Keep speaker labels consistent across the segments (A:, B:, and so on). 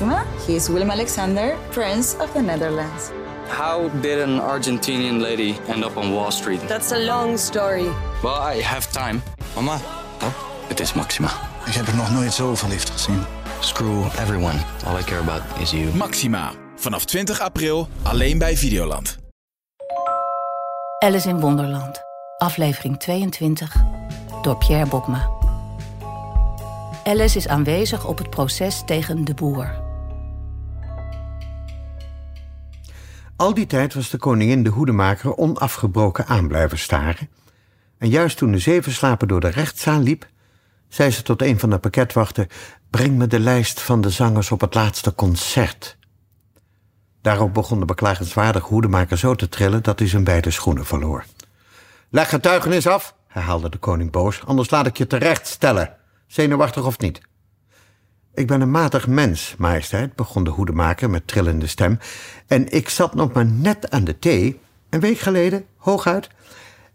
A: Maxima. He is Willem Alexander, Prince of the Netherlands.
B: How did an Argentinian lady end up on Wall Street?
C: That's a long story.
B: Well, I have time.
D: Mama,
B: Oh, het is Maxima.
D: ik heb er nog nooit zo verliefd gezien.
B: Screw everyone. All I care about is you.
E: Maxima. Vanaf 20 april alleen bij Videoland.
F: Alice in Wonderland. Aflevering 22. Door Pierre Bokma. Alice is aanwezig op het proces tegen de boer.
G: Al die tijd was de koningin de hoedemaker onafgebroken aan blijven staren. En juist toen de zevenslaper door de rechtszaal liep, zei ze tot een van de pakketwachten: Breng me de lijst van de zangers op het laatste concert. Daarop begon de beklagenswaardige hoedemaker zo te trillen dat hij zijn beide schoenen verloor. Leg getuigenis af, herhaalde de koning boos, anders laat ik je terecht stellen, zenuwachtig of niet. Ik ben een matig mens, majesteit, begon de hoedemaker met trillende stem. En ik zat nog maar net aan de thee, een week geleden, hooguit.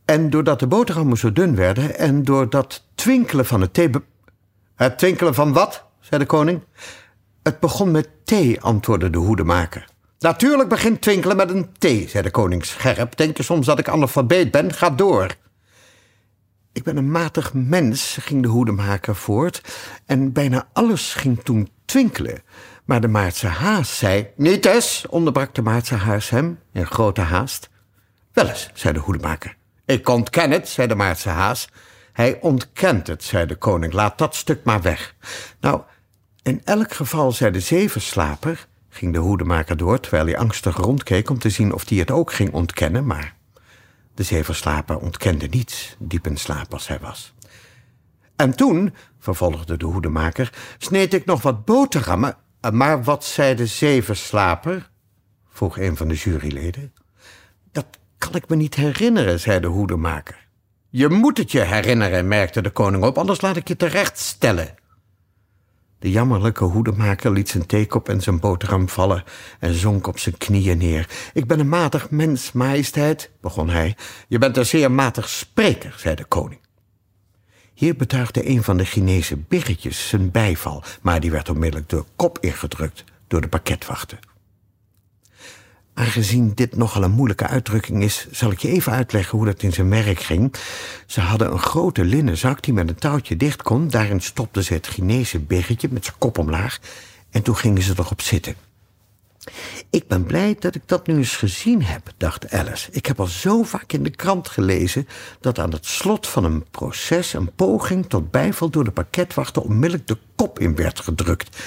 G: En doordat de boterhammen zo dun werden en door dat twinkelen van het thee... Het twinkelen van wat? zei de koning. Het begon met thee, antwoordde de hoedemaker. Natuurlijk begint twinkelen met een thee, zei de koning scherp. Denk je soms dat ik analfabeet ben? Ga door. Ik ben een matig mens, ging de hoedemaker voort. En bijna alles ging toen twinkelen. Maar de Maartse haas zei... Niet eens, onderbrak de Maartse haas hem in grote haast. Wel eens, zei de hoedemaker. Ik ontken het, zei de Maartse haas. Hij ontkent het, zei de koning. Laat dat stuk maar weg. Nou, in elk geval, zei de zevenslaper... ging de hoedemaker door, terwijl hij angstig rondkeek... om te zien of hij het ook ging ontkennen, maar... De zevenslaper ontkende niets, diep in slaap als hij was. En toen, vervolgde de hoedemaker, sneed ik nog wat boterhammen. Eh, Maar wat zei de zevenslaper? vroeg een van de juryleden. Dat kan ik me niet herinneren, zei de hoedemaker. Je moet het je herinneren, merkte de koning op, anders laat ik je terecht stellen. De jammerlijke hoedemaker liet zijn theekop en zijn boterham vallen en zonk op zijn knieën neer. Ik ben een matig mens, majesteit, begon hij. Je bent een zeer matig spreker, zei de koning. Hier betuigde een van de Chinese biggetjes zijn bijval, maar die werd onmiddellijk de kop ingedrukt door de pakketwachten. Aangezien dit nogal een moeilijke uitdrukking is, zal ik je even uitleggen hoe dat in zijn werk ging. Ze hadden een grote linnen zak die met een touwtje dicht kon. Daarin stopten ze het Chinese biggetje met zijn kop omlaag. En toen gingen ze erop zitten. Ik ben blij dat ik dat nu eens gezien heb, dacht Alice. Ik heb al zo vaak in de krant gelezen dat aan het slot van een proces een poging tot bijval door de pakketwachter onmiddellijk de kop in werd gedrukt.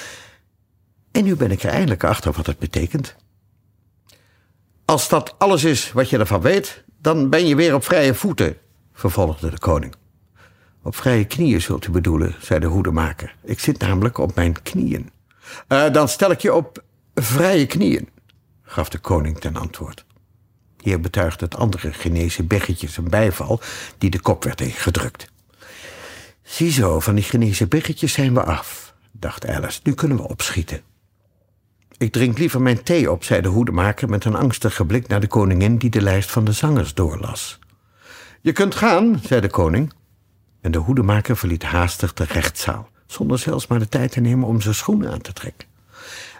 G: En nu ben ik er eindelijk achter wat het betekent. Als dat alles is wat je ervan weet, dan ben je weer op vrije voeten, vervolgde de koning. Op vrije knieën zult u bedoelen, zei de hoedemaker. Ik zit namelijk op mijn knieën. "Eh, dan stel ik je op vrije knieën, gaf de koning ten antwoord. Hier betuigde het andere Chinese biggetje zijn bijval, die de kop werd ingedrukt. Ziezo, van die Chinese biggetjes zijn we af, dacht Alice. Nu kunnen we opschieten. Ik drink liever mijn thee op, zei de hoedemaker met een angstige blik naar de koningin die de lijst van de zangers doorlas. Je kunt gaan, zei de koning. En de hoedemaker verliet haastig de rechtszaal, zonder zelfs maar de tijd te nemen om zijn schoenen aan te trekken.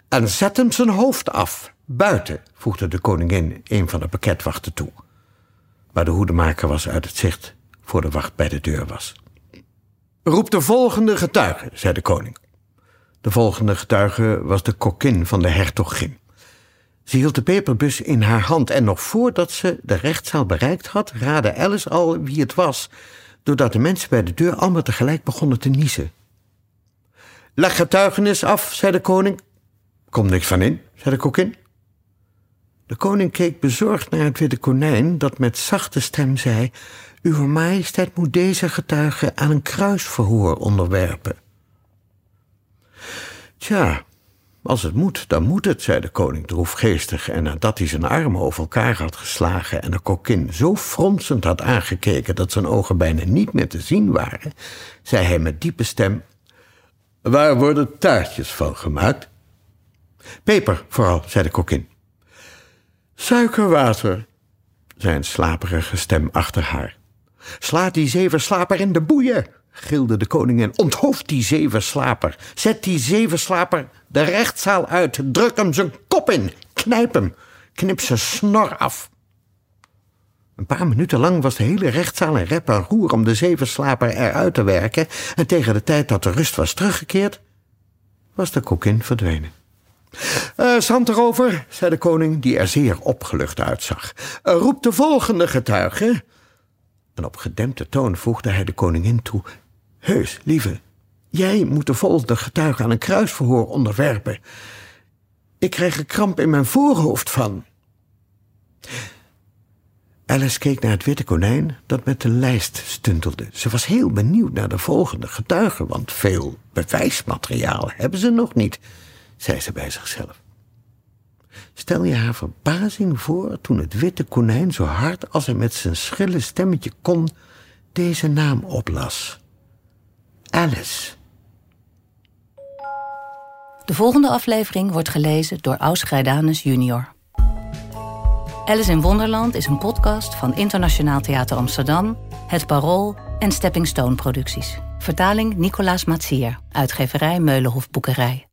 G: En zet hem zijn hoofd af, buiten, voegde de koningin een van de pakketwachten toe. Maar de hoedemaker was uit het zicht voor de wacht bij de deur was. Roep de volgende getuige, zei de koning. De volgende getuige was de kokkin van de hertogin. Ze hield de peperbus in haar hand en nog voordat ze de rechtszaal bereikt had, raadde Alice al wie het was, doordat de mensen bij de deur allemaal tegelijk begonnen te niezen. Leg getuigenis af, zei de koning. Komt niks van in, zei de kokkin. De koning keek bezorgd naar het witte konijn, dat met zachte stem zei: Uwe majesteit moet deze getuige aan een kruisverhoor onderwerpen. Tja, als het moet, dan moet het, zei de koning droefgeestig. En nadat hij zijn armen over elkaar had geslagen en de kokkin zo fronsend had aangekeken dat zijn ogen bijna niet meer te zien waren, zei hij met diepe stem: Waar worden taartjes van gemaakt? Peper, vooral, zei de kokkin. Suikerwater, zei een slaperige stem achter haar. Slaat die zevenslaper in de boeien, gilde de koningin. Onthoofd die zevenslaper. Zet die zevenslaper De rechtszaal uit. Druk hem zijn kop in. Knijp hem. Knip zijn snor af. Een paar minuten lang was de hele rechtszaal in rep en roer om de zevenslaper eruit te werken. En tegen de tijd dat de rust was teruggekeerd, was de kokin verdwenen. Uh, zand erover, zei de koning, die er zeer opgelucht uitzag. Uh, roep de volgende getuige. En op gedempte toon voegde hij de koningin toe. Heus, lieve, jij moet de volgende getuige aan een kruisverhoor onderwerpen. Ik krijg een kramp in mijn voorhoofd van. Alice keek naar het witte konijn dat met de lijst stuntelde. Ze was heel benieuwd naar de volgende getuige, want veel bewijsmateriaal hebben ze nog niet, zei ze bij zichzelf. Stel je haar verbazing voor toen het witte konijn zo hard als hij met zijn schrille stemmetje kon deze naam oplas. Alice.
F: De volgende aflevering wordt gelezen door Aus Grijdanus junior. Alice in Wonderland is een podcast van Internationaal Theater Amsterdam, Het Parool en Stepping Stone Producties. Vertaling Nicolaas Matsier, uitgeverij Meulenhof Boekerij.